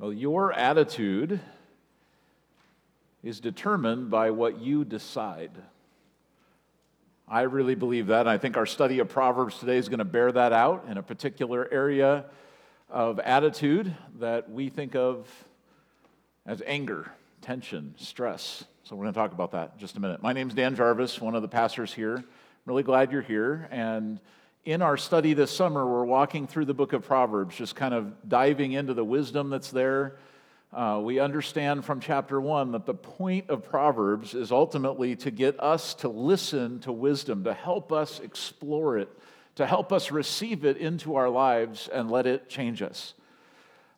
Well, your attitude is determined by what you decide. I really believe that. And I think our study of Proverbs today is going to bear that out in a particular area of attitude that we think of as anger, tension, stress. So we're going to talk about that in just a minute. My name is Dan Jarvis, one of the pastors here. I'm really glad you're here. And in our study this summer, we're walking through the book of Proverbs, just kind of diving into the wisdom that's there. Uh, we understand from chapter one that the point of Proverbs is ultimately to get us to listen to wisdom, to help us explore it, to help us receive it into our lives and let it change us.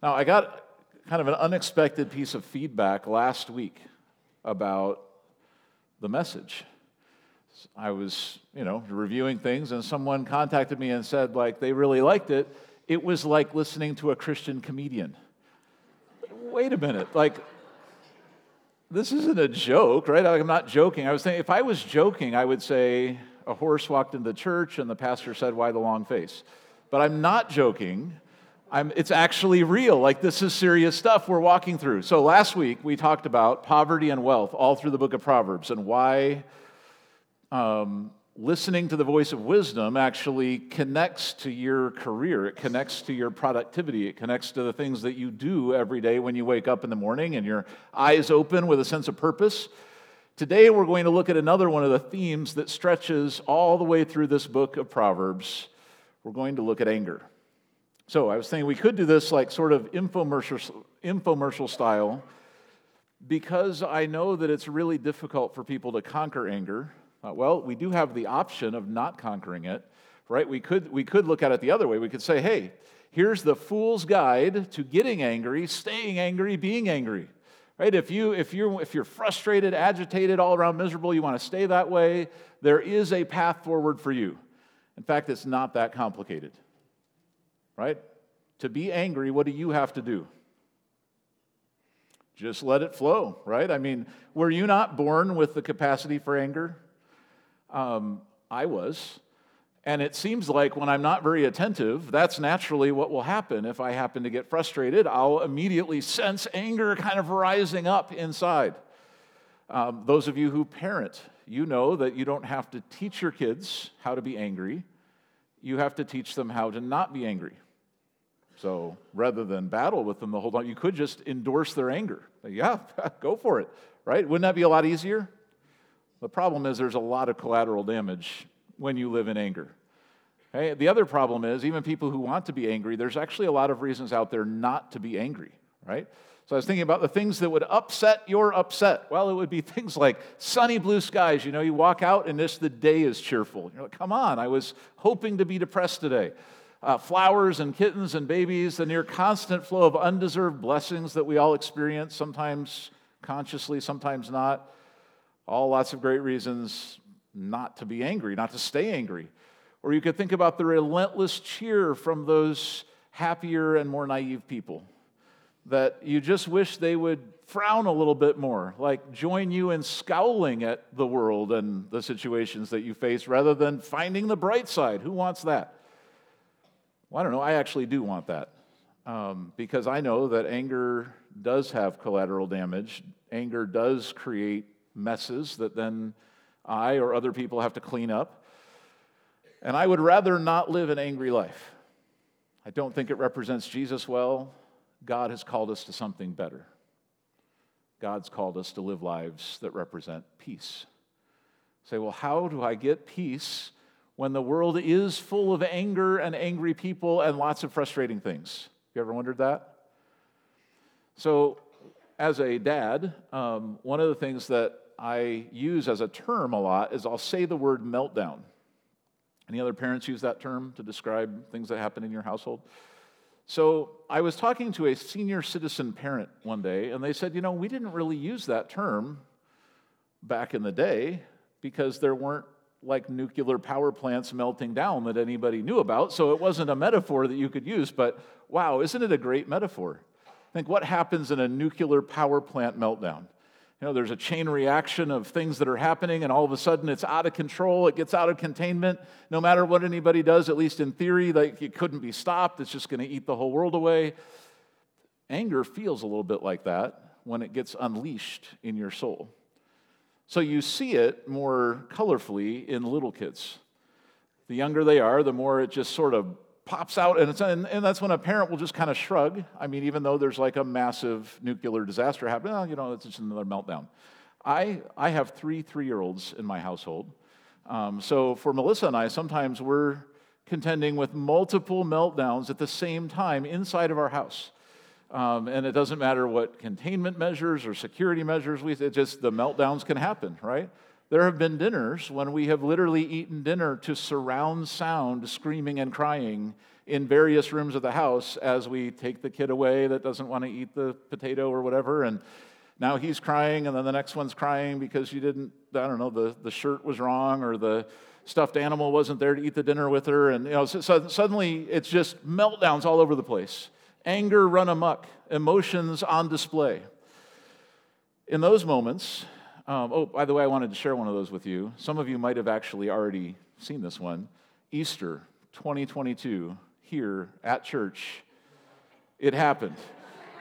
Now, I got kind of an unexpected piece of feedback last week about the message. I was, you know, reviewing things, and someone contacted me and said, like, they really liked it. It was like listening to a Christian comedian. Wait a minute, like, this isn't a joke, right? I'm not joking. I was thinking, if I was joking, I would say a horse walked into church and the pastor said, Why the long face? But I'm not joking. I'm, it's actually real. Like, this is serious stuff we're walking through. So, last week we talked about poverty and wealth all through the book of Proverbs and why um, listening to the voice of wisdom actually connects to your career. It connects to your productivity. It connects to the things that you do every day when you wake up in the morning and your eyes open with a sense of purpose. Today, we're going to look at another one of the themes that stretches all the way through this book of Proverbs. We're going to look at anger. So, I was thinking we could do this like sort of infomercial, infomercial style because I know that it's really difficult for people to conquer anger. Uh, well, we do have the option of not conquering it, right? We could, we could look at it the other way. We could say, hey, here's the fool's guide to getting angry, staying angry, being angry. Right? If, you, if, you're, if you're frustrated, agitated, all around miserable, you want to stay that way, there is a path forward for you. In fact, it's not that complicated. Right? To be angry, what do you have to do? Just let it flow, right? I mean, were you not born with the capacity for anger? Um, I was. And it seems like when I'm not very attentive, that's naturally what will happen. If I happen to get frustrated, I'll immediately sense anger kind of rising up inside. Um, those of you who parent, you know that you don't have to teach your kids how to be angry, you have to teach them how to not be angry. So rather than battle with them the whole time, you could just endorse their anger. Yeah, go for it, right? Wouldn't that be a lot easier? The problem is there's a lot of collateral damage when you live in anger. Okay? The other problem is even people who want to be angry, there's actually a lot of reasons out there not to be angry, right? So I was thinking about the things that would upset your upset. Well, it would be things like sunny blue skies. You know, you walk out and this the day is cheerful. You're like, come on, I was hoping to be depressed today. Uh, flowers and kittens and babies, the near constant flow of undeserved blessings that we all experience, sometimes consciously, sometimes not. All lots of great reasons not to be angry, not to stay angry. Or you could think about the relentless cheer from those happier and more naive people that you just wish they would frown a little bit more, like join you in scowling at the world and the situations that you face rather than finding the bright side. Who wants that? Well, I don't know. I actually do want that um, because I know that anger does have collateral damage. Anger does create messes that then I or other people have to clean up. And I would rather not live an angry life. I don't think it represents Jesus well. God has called us to something better. God's called us to live lives that represent peace. Say, well, how do I get peace when the world is full of anger and angry people and lots of frustrating things? You ever wondered that? So, as a dad, um, one of the things that I use as a term a lot is I'll say the word meltdown. Any other parents use that term to describe things that happen in your household? So I was talking to a senior citizen parent one day, and they said, you know, we didn't really use that term back in the day because there weren't like nuclear power plants melting down that anybody knew about, so it wasn't a metaphor that you could use. But wow, isn't it a great metaphor? Think what happens in a nuclear power plant meltdown? You know, there's a chain reaction of things that are happening, and all of a sudden it's out of control. It gets out of containment. No matter what anybody does, at least in theory, like it couldn't be stopped. It's just going to eat the whole world away. anger feels a little bit like that when it gets unleashed in your soul. So you see it more colorfully in little kids. The younger they are, the more it just sort of pops out, and, and, and, that's when a parent will just kind of shrug. I mean, even though there's like a massive nuclear disaster happening, oh, you know, it's just another meltdown. I, I have three three year olds in my household. Um, so for Melissa and I, sometimes we're contending with multiple meltdowns at the same time inside of our house. Um, and it doesn't matter what containment measures or security measures we, it just the meltdowns can happen, right? There have been dinners when we have literally eaten dinner to surround sound, screaming and crying in various rooms of the house as we take the kid away that doesn't want to eat the potato or whatever. And now he's crying, and then the next one's crying because you didn't, I don't know, the, the shirt was wrong or the stuffed animal wasn't there to eat the dinner with her. And, you know, so, so suddenly it's just meltdowns all over the place. Anger run amuck, emotions on display. In those moments, um, oh, by the way, I wanted to share one of those with you. Some of you might have actually already seen this one. Easter 2022, here at church, it happened.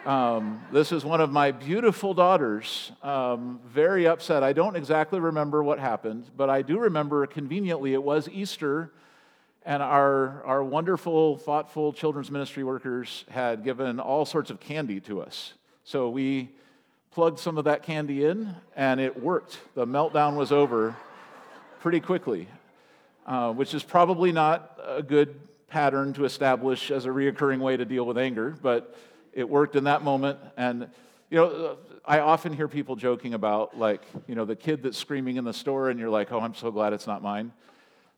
Um, this is one of my beautiful daughters, um, very upset. I don't exactly remember what happened, but I do remember conveniently it was Easter, and our, our wonderful, thoughtful children's ministry workers had given all sorts of candy to us. So we plugged some of that candy in, and it worked. The meltdown was over pretty quickly, uh, which is probably not a good pattern to establish as a reoccurring way to deal with anger, but it worked in that moment. And, you know, I often hear people joking about, like, you know, the kid that's screaming in the store, and you're like, oh, I'm so glad it's not mine.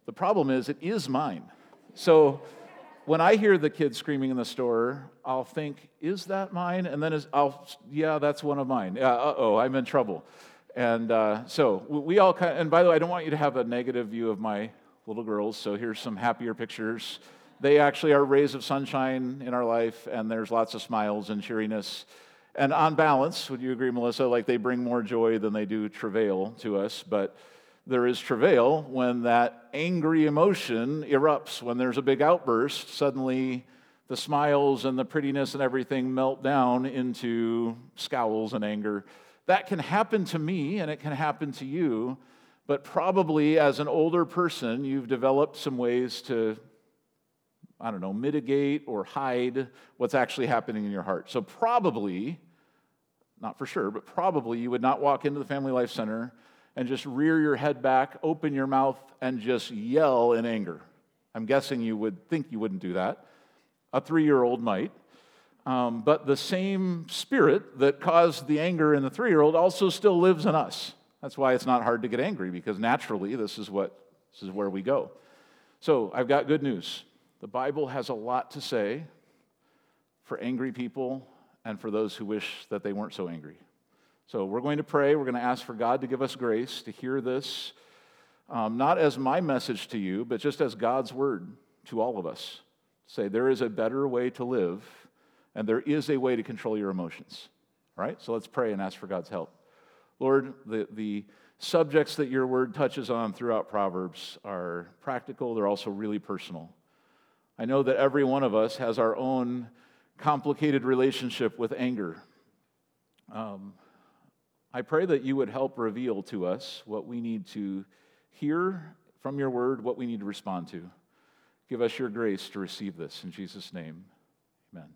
The problem is, it is mine. So, when I hear the kid screaming in the store, I'll think, is that mine? And then I'll, yeah, that's one of mine. Yeah, uh oh, I'm in trouble. And uh, so we all kind of, and by the way, I don't want you to have a negative view of my little girls. So here's some happier pictures. They actually are rays of sunshine in our life, and there's lots of smiles and cheeriness. And on balance, would you agree, Melissa? Like they bring more joy than they do travail to us. But there is travail when that angry emotion erupts, when there's a big outburst, suddenly the smiles and the prettiness and everything melt down into scowls and anger. That can happen to me and it can happen to you, but probably as an older person, you've developed some ways to, I don't know, mitigate or hide what's actually happening in your heart. So, probably, not for sure, but probably you would not walk into the Family Life Center and just rear your head back, open your mouth, and just yell in anger. I'm guessing you would think you wouldn't do that. A three year old might. Um, but the same spirit that caused the anger in the three year old also still lives in us. That's why it's not hard to get angry, because naturally, this is, what, this is where we go. So I've got good news. The Bible has a lot to say for angry people and for those who wish that they weren't so angry. So we're going to pray. We're going to ask for God to give us grace to hear this, um, not as my message to you, but just as God's word to all of us. Say, there is a better way to live, and there is a way to control your emotions. All right? So let's pray and ask for God's help. Lord, the, the subjects that your word touches on throughout Proverbs are practical, they're also really personal. I know that every one of us has our own complicated relationship with anger. Um, I pray that you would help reveal to us what we need to hear from your word, what we need to respond to. Give us your grace to receive this. In Jesus' name, amen.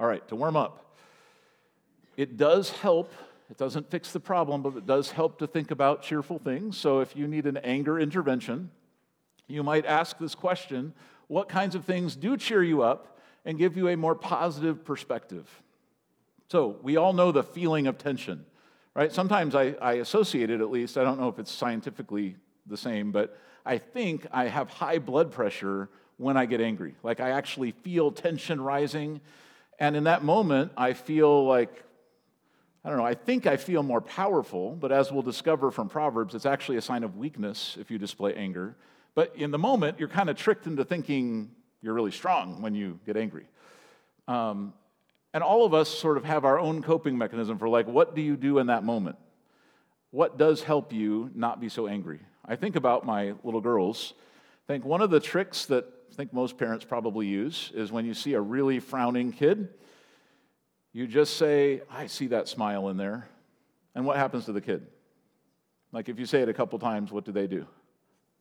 All right, to warm up, it does help. It doesn't fix the problem, but it does help to think about cheerful things. So if you need an anger intervention, you might ask this question What kinds of things do cheer you up and give you a more positive perspective? So we all know the feeling of tension, right? Sometimes I, I associate it, at least, I don't know if it's scientifically the same, but I think I have high blood pressure when I get angry. Like I actually feel tension rising. And in that moment, I feel like, I don't know, I think I feel more powerful, but as we'll discover from Proverbs, it's actually a sign of weakness if you display anger. But in the moment, you're kind of tricked into thinking you're really strong when you get angry. Um, and all of us sort of have our own coping mechanism for like, what do you do in that moment? What does help you not be so angry? I think about my little girls. I think one of the tricks that I think most parents probably use is when you see a really frowning kid, You just say, I see that smile in there. And what happens to the kid? Like if you say it a couple times, what do they do?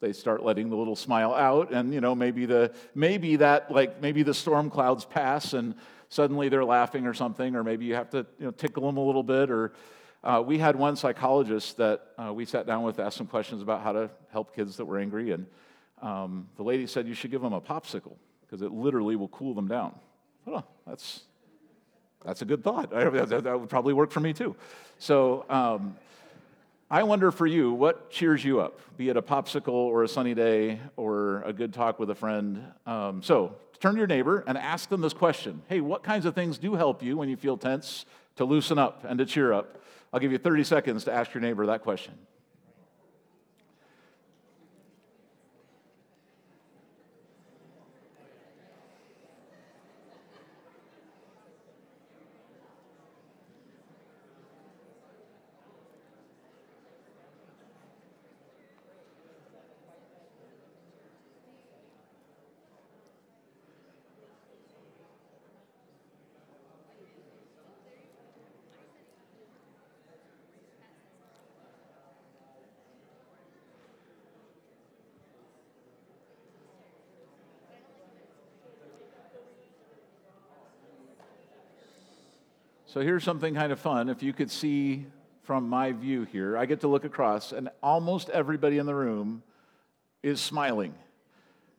They start letting the little smile out, and you know, maybe the maybe that like maybe the storm clouds pass and suddenly they're laughing or something, or maybe you have to you know, tickle them a little bit. Or uh, we had one psychologist that uh, we sat down with, asked some questions about how to help kids that were angry, and um, the lady said you should give them a popsicle because it literally will cool them down. Oh, that's that's a good thought. That would probably work for me too. So. Um, I wonder for you, what cheers you up, be it a popsicle or a sunny day or a good talk with a friend? Um, so turn to your neighbor and ask them this question Hey, what kinds of things do help you when you feel tense to loosen up and to cheer up? I'll give you 30 seconds to ask your neighbor that question. So here's something kind of fun. If you could see from my view here, I get to look across, and almost everybody in the room is smiling,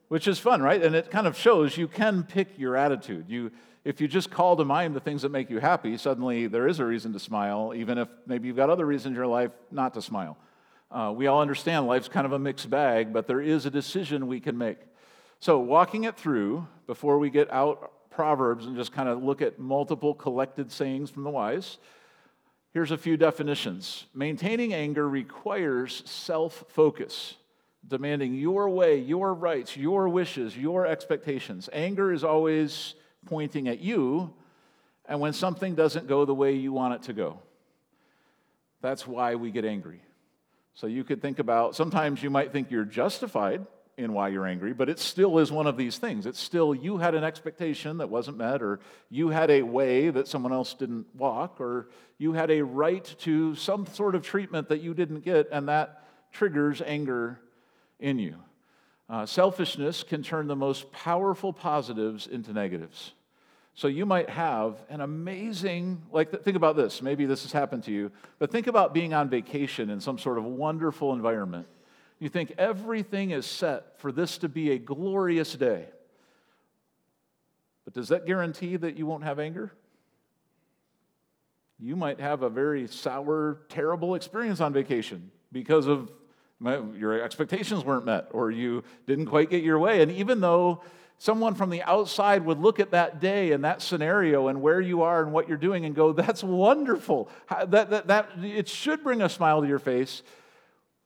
which is fun, right? And it kind of shows you can pick your attitude. You, if you just call to mind the things that make you happy, suddenly there is a reason to smile, even if maybe you've got other reasons in your life not to smile. Uh, we all understand life's kind of a mixed bag, but there is a decision we can make. So, walking it through before we get out Proverbs and just kind of look at multiple collected sayings from the wise, here's a few definitions. Maintaining anger requires self focus, demanding your way, your rights, your wishes, your expectations. Anger is always pointing at you, and when something doesn't go the way you want it to go, that's why we get angry. So you could think about sometimes you might think you're justified in why you're angry, but it still is one of these things. It's still you had an expectation that wasn't met, or you had a way that someone else didn't walk, or you had a right to some sort of treatment that you didn't get, and that triggers anger in you. Uh, selfishness can turn the most powerful positives into negatives. So you might have an amazing, like, think about this. Maybe this has happened to you, but think about being on vacation in some sort of wonderful environment you think everything is set for this to be a glorious day. But does that guarantee that you won't have anger? You might have a very sour, terrible experience on vacation because of your expectations weren't met or you didn't quite get your way. And even though someone from the outside would look at that day and that scenario and where you are and what you're doing and go, that's wonderful. That, that, that, it should bring a smile to your face.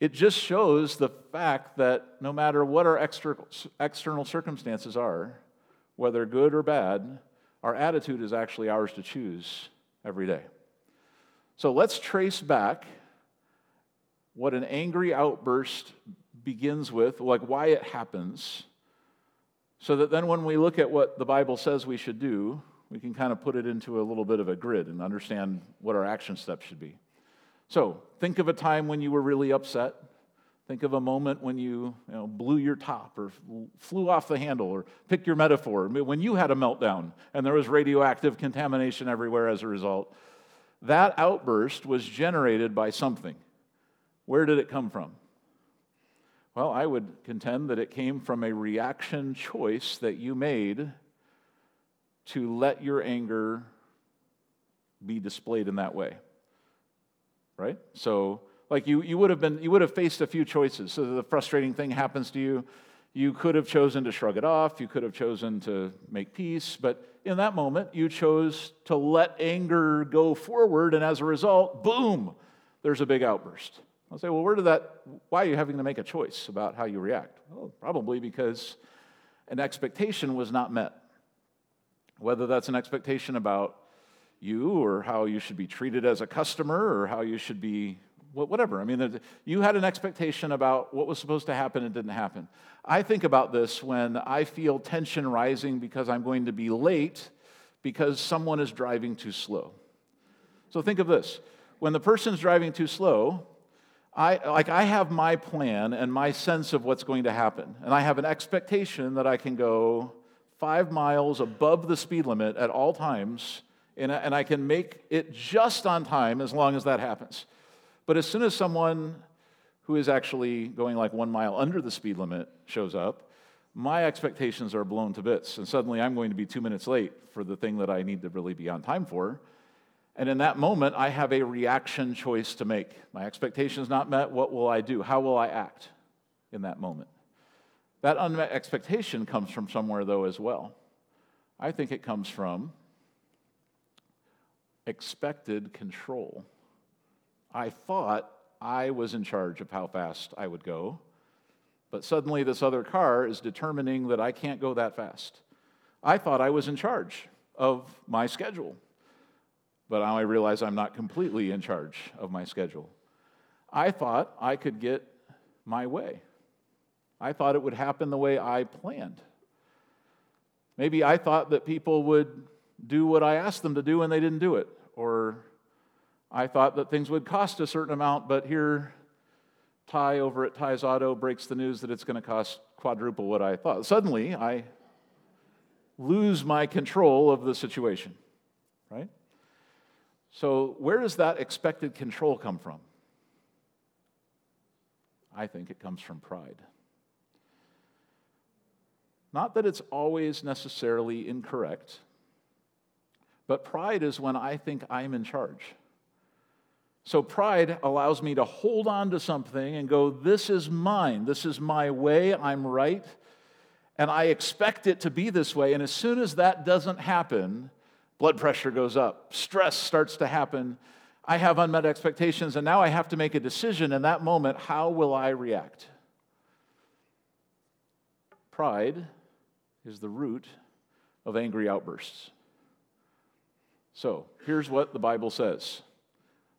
It just shows the fact that no matter what our external circumstances are, whether good or bad, our attitude is actually ours to choose every day. So let's trace back what an angry outburst begins with, like why it happens, so that then when we look at what the Bible says we should do, we can kind of put it into a little bit of a grid and understand what our action steps should be. So, think of a time when you were really upset. Think of a moment when you, you know, blew your top or flew off the handle, or pick your metaphor, when you had a meltdown and there was radioactive contamination everywhere as a result. That outburst was generated by something. Where did it come from? Well, I would contend that it came from a reaction choice that you made to let your anger be displayed in that way right? So, like you, you would have been, you would have faced a few choices. So the frustrating thing happens to you. You could have chosen to shrug it off. You could have chosen to make peace. But in that moment, you chose to let anger go forward. And as a result, boom, there's a big outburst. I'll say, well, where did that, why are you having to make a choice about how you react? Well, probably because an expectation was not met. Whether that's an expectation about you or how you should be treated as a customer or how you should be whatever. I mean, you had an expectation about what was supposed to happen and didn't happen. I think about this when I feel tension rising because I'm going to be late because someone is driving too slow. So think of this when the person's driving too slow, I, like I have my plan and my sense of what's going to happen, and I have an expectation that I can go five miles above the speed limit at all times, and, and I can make it just on time as long as that happens. But as soon as someone who is actually going like one mile under the speed limit shows up, my expectations are blown to bits, and suddenly I'm going to be two minutes late for the thing that I need to really be on time for. And in that moment, I have a reaction choice to make. My expectations not met, what will I do? How will I act in that moment? That unmet expectation comes from somewhere, though, as well. I think it comes from expected control. I thought I was in charge of how fast I would go, but suddenly this other car is determining that I can't go that fast. I thought I was in charge of my schedule but now I realize I'm not completely in charge of my schedule. I thought I could get my way. I thought it would happen the way I planned. Maybe I thought that people would do what I asked them to do and they didn't do it. Or I thought that things would cost a certain amount, but here Ty over at Ty's Auto breaks the news that it's going to cost quadruple what I thought. Suddenly, I lose my control of the situation, right? So, where does that expected control come from? I think it comes from pride. Not that it's always necessarily incorrect, but pride is when I think I'm in charge. So, pride allows me to hold on to something and go, This is mine. This is my way. I'm right. And I expect it to be this way. And as soon as that doesn't happen, blood pressure goes up, stress starts to happen. I have unmet expectations, and now I have to make a decision in that moment how will I react? Pride is the root of angry outbursts. So, here's what the Bible says.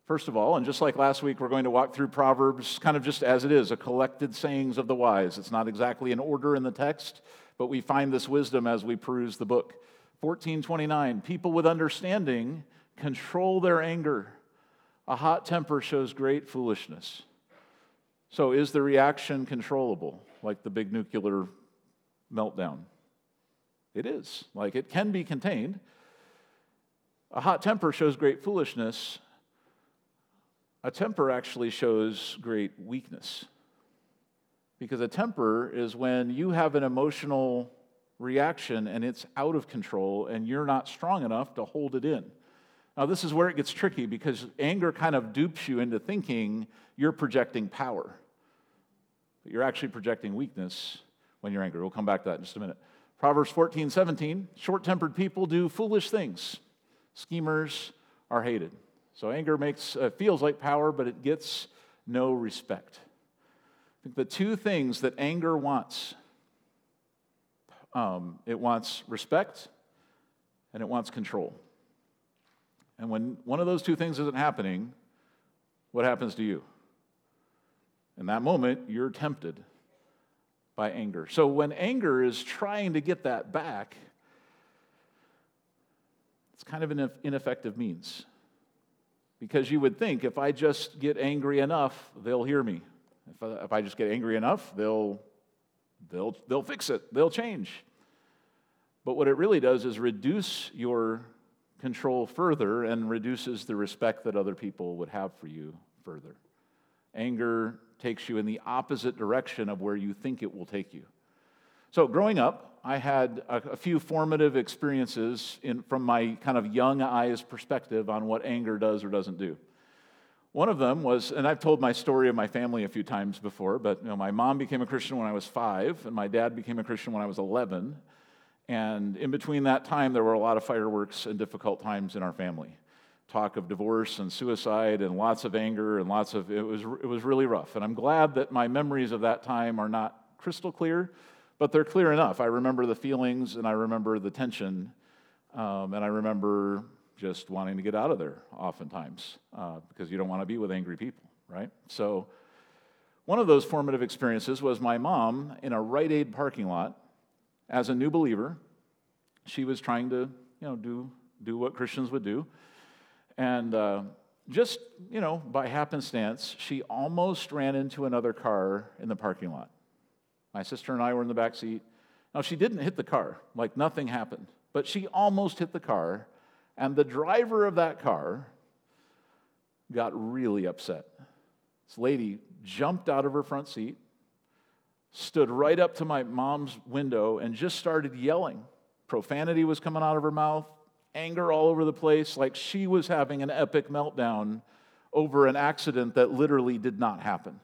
First of all, and just like last week, we're going to walk through Proverbs kind of just as it is, a collected sayings of the wise. It's not exactly in order in the text, but we find this wisdom as we peruse the book. 1429 People with understanding control their anger. A hot temper shows great foolishness. So, is the reaction controllable, like the big nuclear meltdown? It is. Like it can be contained. A hot temper shows great foolishness. A temper actually shows great weakness. Because a temper is when you have an emotional reaction and it's out of control and you're not strong enough to hold it in. Now, this is where it gets tricky because anger kind of dupes you into thinking you're projecting power. But you're actually projecting weakness when you're angry. We'll come back to that in just a minute. Proverbs 14, 17 short tempered people do foolish things, schemers are hated. So anger makes, uh, feels like power, but it gets no respect. I think the two things that anger wants um, it wants respect and it wants control. And when one of those two things isn't happening, what happens to you? In that moment, you're tempted by anger. So when anger is trying to get that back, it's kind of an ineffective means. Because you would think if I just get angry enough, they'll hear me. If I, if I just get angry enough, they'll they'll, they'll fix it, they'll change. But what it really does is reduce your control further and reduces the respect that other people would have for you further. Anger takes you in the opposite direction of where you think it will take you. So, growing up, I had a, a few formative experiences in, from my kind of young eyes perspective on what anger does or doesn't do. One of them was, and I've told my story of my family a few times before, but you know, my mom became a Christian when I was five, and my dad became a Christian when I was 11. And in between that time, there were a lot of fireworks and difficult times in our family. Talk of divorce and suicide and lots of anger and lots of, it was, it was really rough. And I'm glad that my memories of that time are not crystal clear, but they're clear enough. I remember the feelings and I remember the tension, um, and I remember just wanting to get out of there oftentimes uh, because you don't want to be with angry people, right? So, one of those formative experiences was my mom in a Rite Aid parking lot as a new believer. She was trying to you know, do, do what Christians would do. And uh, just, you know, by happenstance, she almost ran into another car in the parking lot. My sister and I were in the back seat. Now, she didn't hit the car, like nothing happened, but she almost hit the car, and the driver of that car got really upset. This lady jumped out of her front seat, stood right up to my mom's window, and just started yelling. Profanity was coming out of her mouth, anger all over the place, like she was having an epic meltdown over an accident that literally did not happen.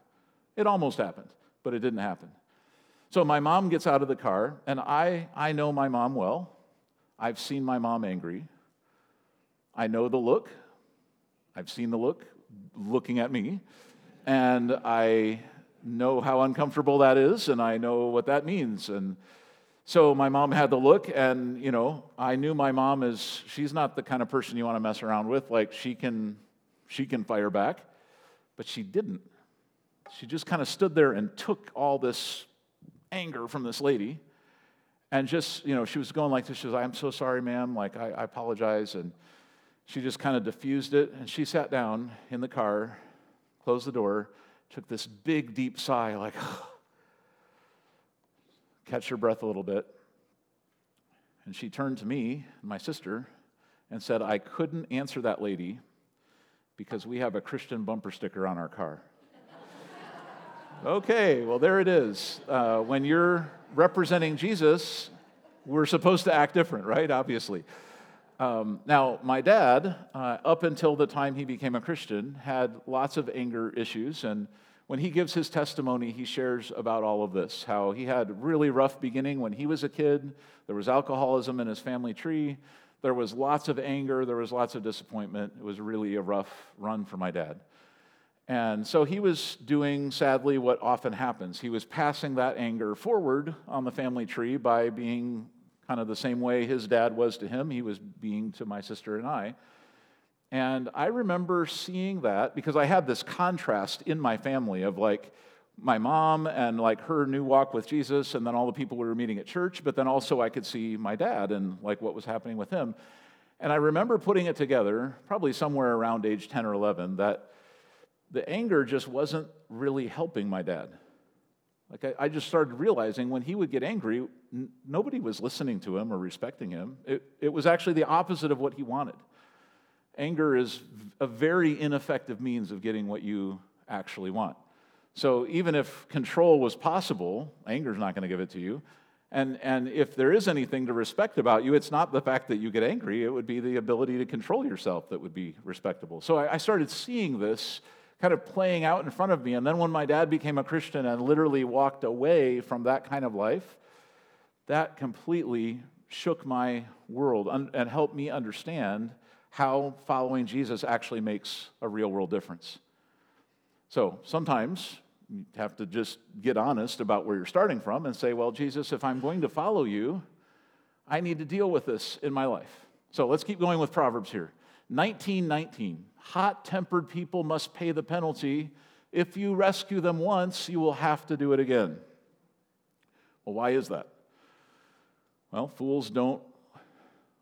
It almost happened, but it didn't happen. So my mom gets out of the car, and I, I know my mom well. I've seen my mom angry. I know the look. I've seen the look looking at me. And I know how uncomfortable that is, and I know what that means. And so my mom had the look, and you know, I knew my mom is she's not the kind of person you want to mess around with. Like she can she can fire back, but she didn't. She just kind of stood there and took all this anger from this lady and just, you know, she was going like this. She was I'm so sorry, ma'am. Like, I, I apologize. And she just kind of diffused it. And she sat down in the car, closed the door, took this big, deep sigh, like, catch her breath a little bit. And she turned to me, my sister, and said, I couldn't answer that lady because we have a Christian bumper sticker on our car. Okay, well, there it is. Uh, when you're representing Jesus, we're supposed to act different, right? Obviously. Um, now, my dad, uh, up until the time he became a Christian, had lots of anger issues. And when he gives his testimony, he shares about all of this how he had a really rough beginning when he was a kid. There was alcoholism in his family tree. There was lots of anger. There was lots of disappointment. It was really a rough run for my dad. And so he was doing, sadly, what often happens. He was passing that anger forward on the family tree by being kind of the same way his dad was to him, he was being to my sister and I. And I remember seeing that because I had this contrast in my family of like my mom and like her new walk with Jesus, and then all the people we were meeting at church, but then also I could see my dad and like what was happening with him. And I remember putting it together, probably somewhere around age 10 or 11, that the anger just wasn't really helping my dad. Like, I, I just started realizing when he would get angry, n- nobody was listening to him or respecting him. It, it was actually the opposite of what he wanted. Anger is a very ineffective means of getting what you actually want. So, even if control was possible, anger is not going to give it to you. And, and if there is anything to respect about you, it's not the fact that you get angry, it would be the ability to control yourself that would be respectable. So, I, I started seeing this kind of playing out in front of me. And then when my dad became a Christian and literally walked away from that kind of life, that completely shook my world and helped me understand how following Jesus actually makes a real world difference. So sometimes you have to just get honest about where you're starting from and say, well, Jesus, if I'm going to follow you, I need to deal with this in my life. So let's keep going with Proverbs here. 1919 hot tempered people must pay the penalty. If you rescue them once, you will have to do it again. Well, why is that? Well, fools don't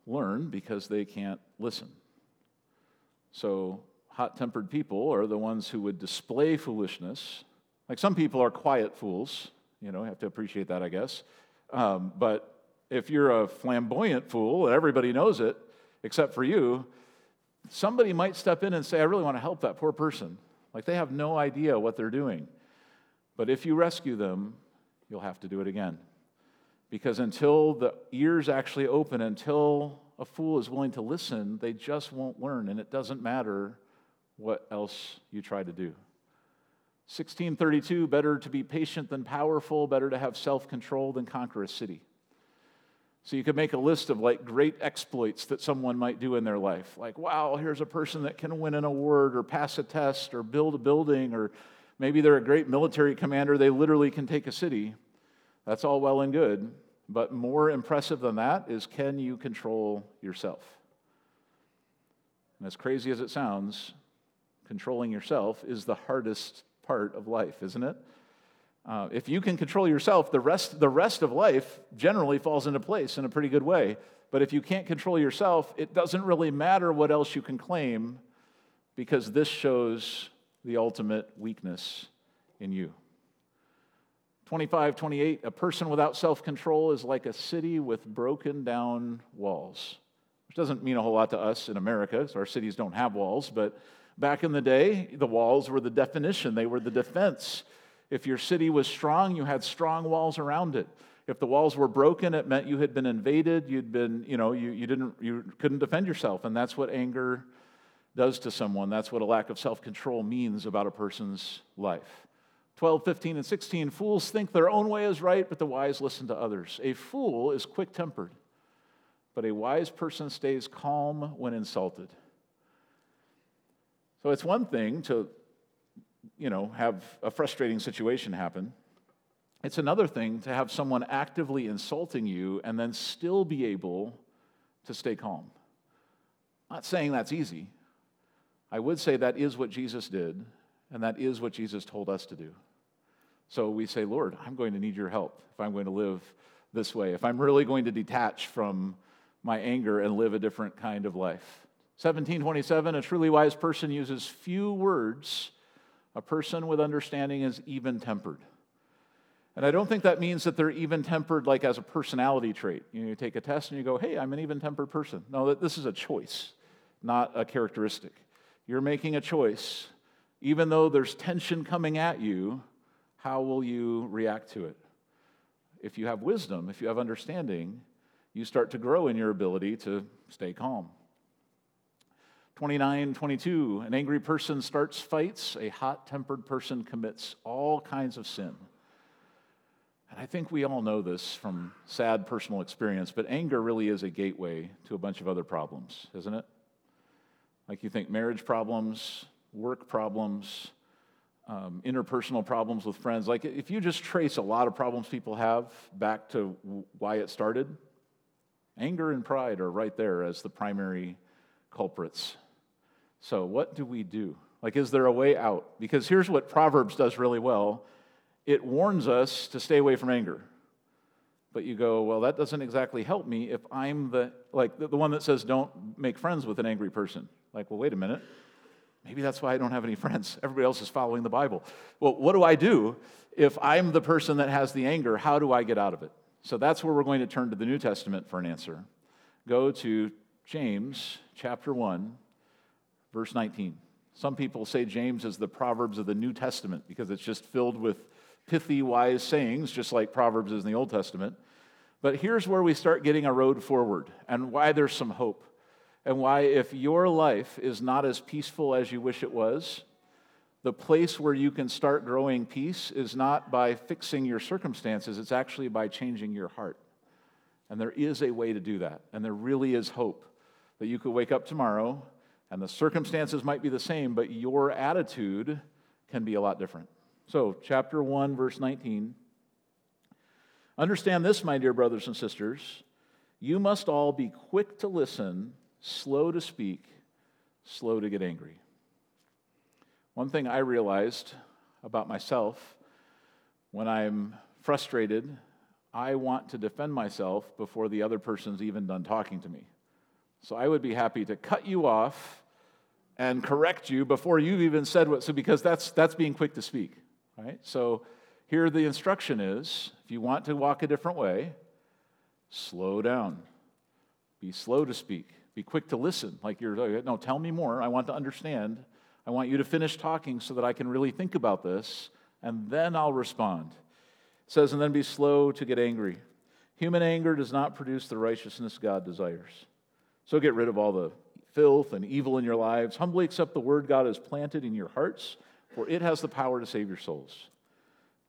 learn because they can't listen. So, hot tempered people are the ones who would display foolishness. Like some people are quiet fools, you know, you have to appreciate that, I guess. Um, but if you're a flamboyant fool and everybody knows it, except for you, somebody might step in and say, I really want to help that poor person. Like they have no idea what they're doing. But if you rescue them, you'll have to do it again. Because until the ears actually open, until a fool is willing to listen, they just won't learn. And it doesn't matter what else you try to do. 1632 better to be patient than powerful, better to have self control than conquer a city. So you could make a list of like great exploits that someone might do in their life. Like, wow, here's a person that can win an award or pass a test or build a building, or maybe they're a great military commander, they literally can take a city. That's all well and good. But more impressive than that is can you control yourself? And as crazy as it sounds, controlling yourself is the hardest part of life, isn't it? Uh, if you can control yourself, the rest, the rest of life generally falls into place in a pretty good way. But if you can't control yourself, it doesn't really matter what else you can claim because this shows the ultimate weakness in you. 25, 28, a person without self control is like a city with broken down walls, which doesn't mean a whole lot to us in America, so our cities don't have walls, but back in the day, the walls were the definition, they were the defense. If your city was strong, you had strong walls around it. If the walls were broken, it meant you had been invaded. You'd been, you know, you, you didn't, you couldn't defend yourself. And that's what anger does to someone. That's what a lack of self control means about a person's life. 12, 15, and 16 fools think their own way is right, but the wise listen to others. A fool is quick tempered, but a wise person stays calm when insulted. So it's one thing to, you know, have a frustrating situation happen. It's another thing to have someone actively insulting you and then still be able to stay calm. I'm not saying that's easy. I would say that is what Jesus did, and that is what Jesus told us to do. So we say, Lord, I'm going to need your help if I'm going to live this way, if I'm really going to detach from my anger and live a different kind of life. 1727, a truly wise person uses few words. A person with understanding is even tempered. And I don't think that means that they're even tempered like as a personality trait. You, know, you take a test and you go, hey, I'm an even tempered person. No, this is a choice, not a characteristic. You're making a choice. Even though there's tension coming at you, how will you react to it? If you have wisdom, if you have understanding, you start to grow in your ability to stay calm. 29, 22, an angry person starts fights, a hot tempered person commits all kinds of sin. And I think we all know this from sad personal experience, but anger really is a gateway to a bunch of other problems, isn't it? Like you think marriage problems, work problems, um, interpersonal problems with friends. Like if you just trace a lot of problems people have back to why it started, anger and pride are right there as the primary culprits. So, what do we do? Like, is there a way out? Because here's what Proverbs does really well it warns us to stay away from anger. But you go, well, that doesn't exactly help me if I'm the, like, the, one that says don't make friends with an angry person. Like, well, wait a minute. Maybe that's why I don't have any friends. Everybody else is following the Bible. Well, what do I do if I'm the person that has the anger? How do I get out of it? So that's where we're going to turn to the New Testament for an answer. Go to James chapter 1, verse 19. Some people say James is the Proverbs of the New Testament because it's just filled with pithy, wise sayings, just like Proverbs is in the Old Testament. But here's where we start getting a road forward and why there's some hope. And why, if your life is not as peaceful as you wish it was, the place where you can start growing peace is not by fixing your circumstances, it's actually by changing your heart. And there is a way to do that. And there really is hope that you could wake up tomorrow and the circumstances might be the same, but your attitude can be a lot different. So, chapter 1, verse 19. Understand this, my dear brothers and sisters. You must all be quick to listen, slow to speak, slow to get angry. One thing I realized about myself when I'm frustrated, I want to defend myself before the other person's even done talking to me. So I would be happy to cut you off and correct you before you've even said what, so because that's, that's being quick to speak. Right? So here the instruction is if you want to walk a different way, slow down. Be slow to speak. Be quick to listen. Like you're, no, tell me more. I want to understand. I want you to finish talking so that I can really think about this, and then I'll respond. It says, and then be slow to get angry. Human anger does not produce the righteousness God desires. So get rid of all the filth and evil in your lives. Humbly accept the word God has planted in your hearts for it has the power to save your souls.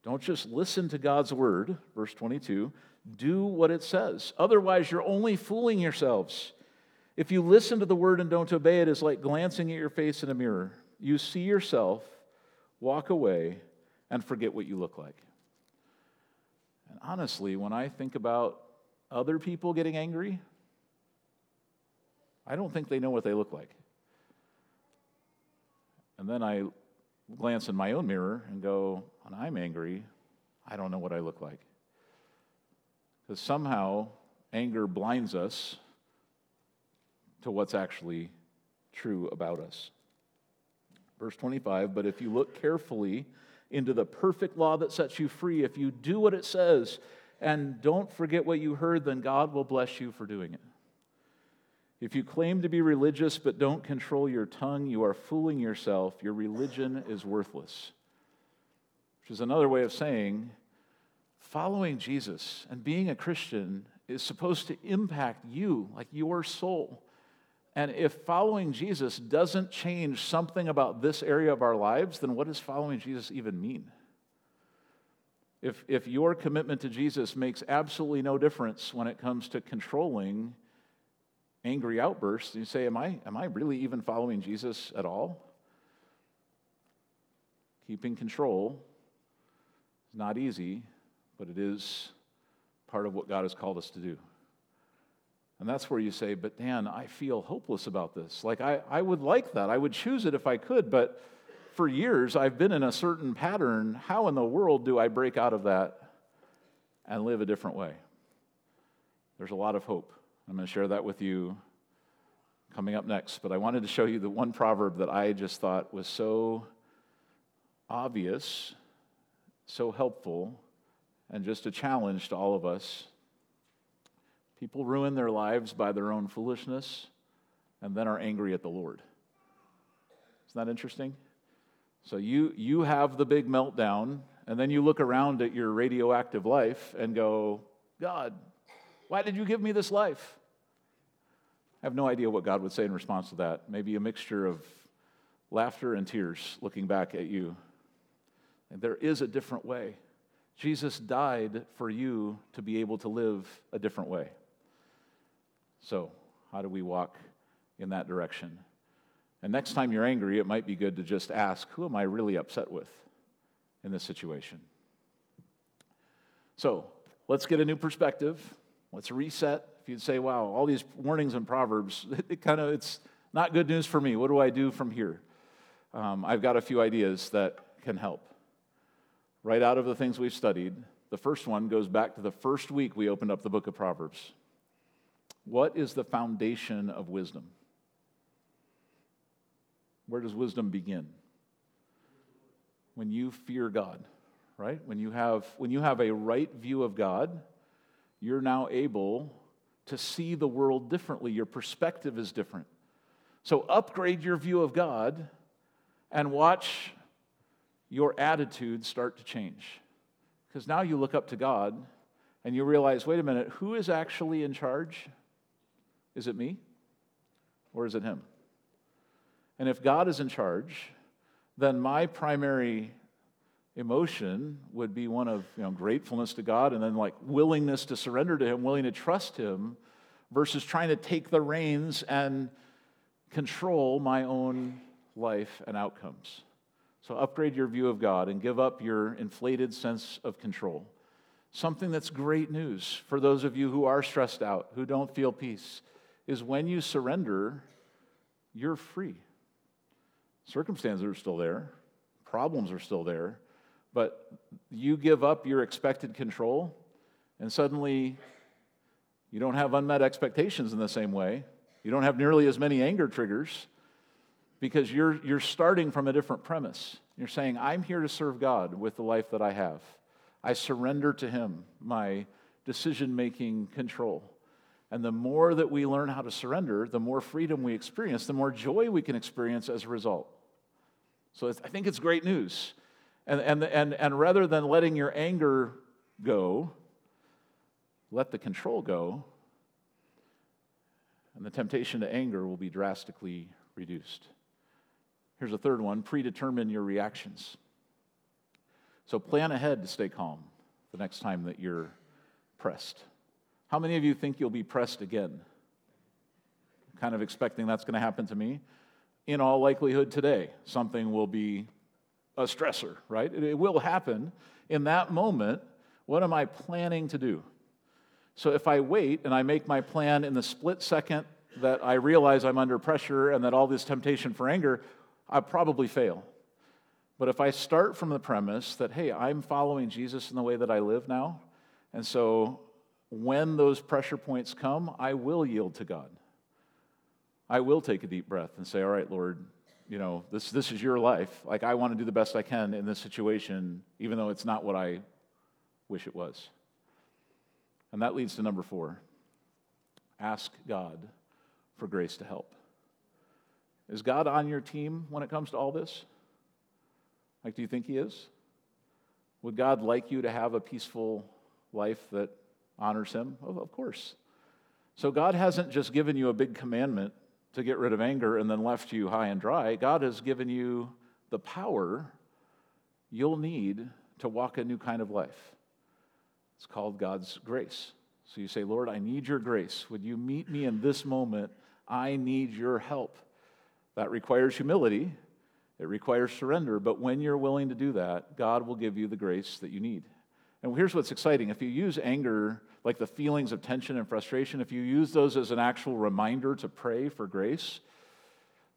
Don't just listen to God's word, verse 22. Do what it says. Otherwise, you're only fooling yourselves. If you listen to the word and don't obey it, it's like glancing at your face in a mirror. You see yourself, walk away, and forget what you look like. And honestly, when I think about other people getting angry, I don't think they know what they look like. And then I glance in my own mirror and go, when I'm angry, I don't know what I look like. Because somehow anger blinds us to what's actually true about us. Verse 25, but if you look carefully into the perfect law that sets you free, if you do what it says and don't forget what you heard, then God will bless you for doing it. If you claim to be religious but don't control your tongue, you are fooling yourself. Your religion is worthless. Which is another way of saying following Jesus and being a Christian is supposed to impact you, like your soul. And if following Jesus doesn't change something about this area of our lives, then what does following Jesus even mean? If, if your commitment to Jesus makes absolutely no difference when it comes to controlling angry outbursts, and you say, Am I, am I really even following Jesus at all? Keeping control is not easy, but it is part of what God has called us to do. And that's where you say, But Dan, I feel hopeless about this. Like, I, I would like that. I would choose it if I could, but for years I've been in a certain pattern. How in the world do I break out of that and live a different way? There's a lot of hope. I'm going to share that with you coming up next, but I wanted to show you the one proverb that I just thought was so obvious, so helpful, and just a challenge to all of us. People ruin their lives by their own foolishness and then are angry at the Lord. Isn't that interesting? So you, you have the big meltdown, and then you look around at your radioactive life and go, God, why did you give me this life? I have no idea what God would say in response to that. Maybe a mixture of laughter and tears looking back at you. And there is a different way. Jesus died for you to be able to live a different way. So, how do we walk in that direction? And next time you're angry, it might be good to just ask, who am I really upset with in this situation? So, let's get a new perspective. Let's reset. If you'd say, wow, all these warnings and Proverbs, it kind of, it's not good news for me. What do I do from here? Um, I've got a few ideas that can help right out of the things we've studied. The first one goes back to the first week we opened up the book of Proverbs. What is the foundation of wisdom? Where does wisdom begin? When you fear God, right? When you have, when you have a right view of God, you're now able to see the world differently. Your perspective is different. So upgrade your view of God and watch your attitude start to change. Because now you look up to God and you realize wait a minute, who is actually in charge? Is it me or is it Him? And if God is in charge, then my primary emotion would be one of you know, gratefulness to God and then like willingness to surrender to Him, willing to trust Him, versus trying to take the reins and control my own life and outcomes. So upgrade your view of God and give up your inflated sense of control. Something that's great news for those of you who are stressed out, who don't feel peace, is when you surrender, you're free. Circumstances are still there, problems are still there, but you give up your expected control, and suddenly you don't have unmet expectations in the same way. You don't have nearly as many anger triggers because you're, you're starting from a different premise. You're saying, I'm here to serve God with the life that I have. I surrender to Him my decision making control. And the more that we learn how to surrender, the more freedom we experience, the more joy we can experience as a result. So I think it's great news. And, and, and, and rather than letting your anger go, let the control go, and the temptation to anger will be drastically reduced. Here's a third one predetermine your reactions. So plan ahead to stay calm the next time that you're pressed. How many of you think you'll be pressed again? Kind of expecting that's going to happen to me. In all likelihood, today, something will be a stressor, right? It will happen. In that moment, what am I planning to do? So if I wait and I make my plan in the split second that I realize I'm under pressure and that all this temptation for anger, I probably fail. But if I start from the premise that, hey, I'm following Jesus in the way that I live now, and so when those pressure points come, I will yield to God. I will take a deep breath and say, All right, Lord, you know, this, this is your life. Like, I want to do the best I can in this situation, even though it's not what I wish it was. And that leads to number four ask God for grace to help. Is God on your team when it comes to all this? Like, do you think He is? Would God like you to have a peaceful life that honors Him? Of course. So, God hasn't just given you a big commandment to get rid of anger and then left you high and dry. God has given you the power you'll need to walk a new kind of life. It's called God's grace. So you say, Lord, I need your grace. Would you meet me in this moment? I need your help. That requires humility, it requires surrender. But when you're willing to do that, God will give you the grace that you need. And here's what's exciting if you use anger, like the feelings of tension and frustration, if you use those as an actual reminder to pray for grace,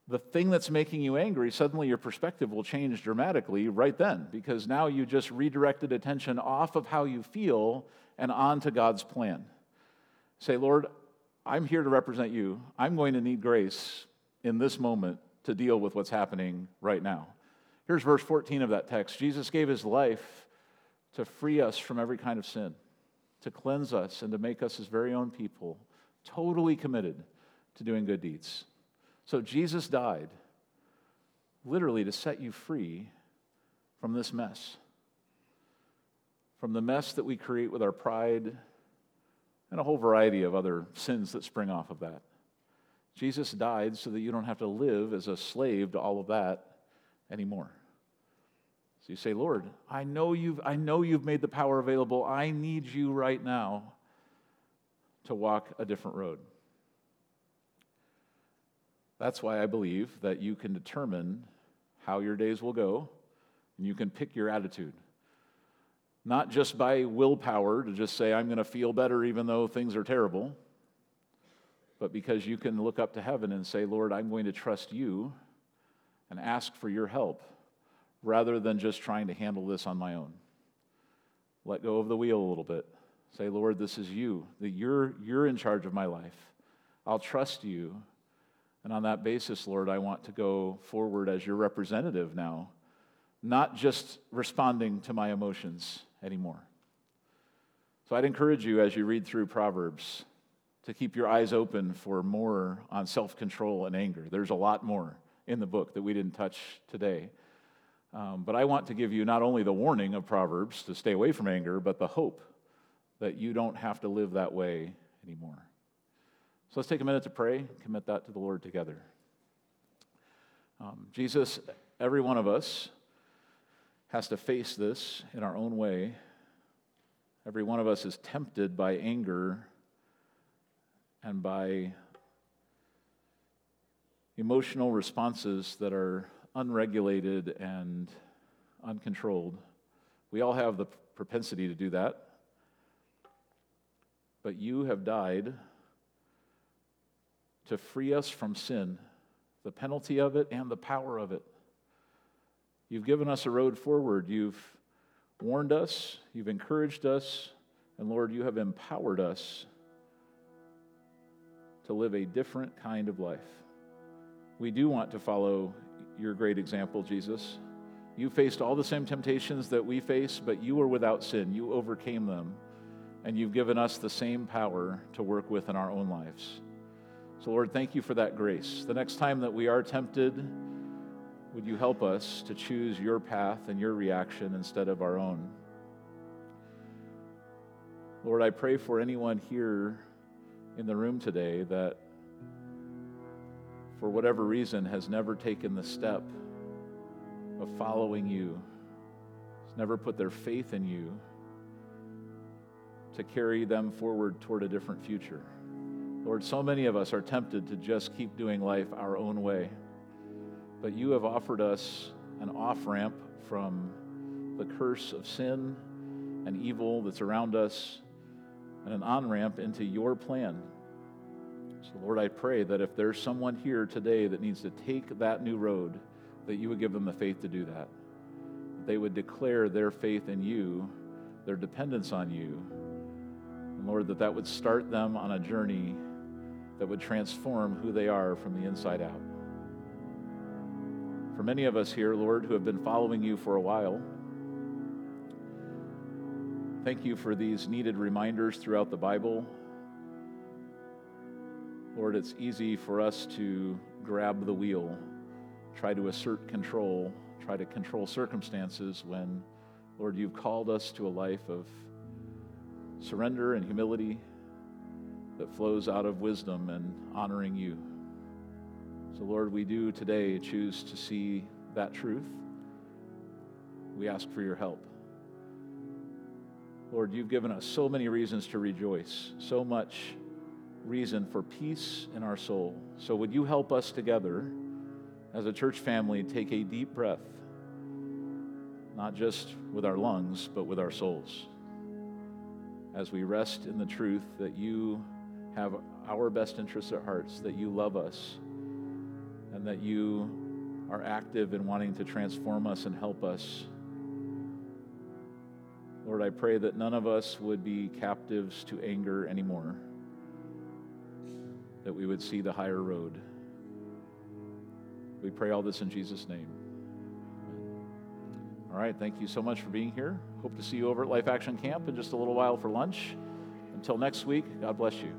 the thing that's making you angry, suddenly your perspective will change dramatically right then because now you just redirected attention off of how you feel and onto God's plan. Say, Lord, I'm here to represent you. I'm going to need grace in this moment to deal with what's happening right now. Here's verse 14 of that text Jesus gave his life to free us from every kind of sin, to cleanse us, and to make us his very own people, totally committed to doing good deeds. So Jesus died literally to set you free from this mess, from the mess that we create with our pride and a whole variety of other sins that spring off of that. Jesus died so that you don't have to live as a slave to all of that anymore. You say, Lord, I know you've, I know you've made the power available. I need you right now to walk a different road. That's why I believe that you can determine how your days will go and you can pick your attitude. Not just by willpower to just say, I'm going to feel better even though things are terrible, but because you can look up to heaven and say, Lord, I'm going to trust you and ask for your help rather than just trying to handle this on my own. Let go of the wheel a little bit. Say, Lord, this is you, that you're, you're in charge of my life. I'll trust you and on that basis, Lord, I want to go forward as your representative now, not just responding to my emotions anymore. So I'd encourage you as you read through Proverbs to keep your eyes open for more on self control and anger. There's a lot more in the book that we didn't touch today. Um, but I want to give you not only the warning of Proverbs to stay away from anger, but the hope that you don't have to live that way anymore. So let's take a minute to pray, and commit that to the Lord together. Um, Jesus, every one of us has to face this in our own way. Every one of us is tempted by anger and by emotional responses that are unregulated and uncontrolled. We all have the propensity to do that. But you have died to free us from sin, the penalty of it and the power of it. You've given us a road forward. You've warned us, you've encouraged us, and Lord, you have empowered us to live a different kind of life. We do want to follow your great example, Jesus. You faced all the same temptations that we face, but you were without sin. You overcame them, and you've given us the same power to work with in our own lives. So, Lord, thank you for that grace. The next time that we are tempted, would you help us to choose your path and your reaction instead of our own? Lord, I pray for anyone here in the room today that, for whatever reason, has never taken the step of following you, has never put their faith in you to carry them forward toward a different future. Lord, so many of us are tempted to just keep doing life our own way. But you have offered us an off ramp from the curse of sin and evil that's around us and an on ramp into your plan. So, Lord, I pray that if there's someone here today that needs to take that new road, that you would give them the faith to do that. they would declare their faith in you, their dependence on you. And Lord, that that would start them on a journey that would transform who they are from the inside out. For many of us here, Lord, who have been following you for a while, thank you for these needed reminders throughout the Bible. Lord, it's easy for us to grab the wheel, try to assert control, try to control circumstances when, Lord, you've called us to a life of surrender and humility that flows out of wisdom and honoring you. So, Lord, we do today choose to see that truth. We ask for your help. Lord, you've given us so many reasons to rejoice, so much reason for peace in our soul. So, would you help us together as a church family take a deep breath, not just with our lungs, but with our souls, as we rest in the truth that you have our best interests at heart, that you love us, and that you are active in wanting to transform us and help us. Lord, I pray that none of us would be captives to anger anymore, that we would see the higher road. We pray all this in Jesus' name. All right, thank you so much for being here. Hope to see you over at Life Action Camp in just a little while for lunch. Until next week, God bless you.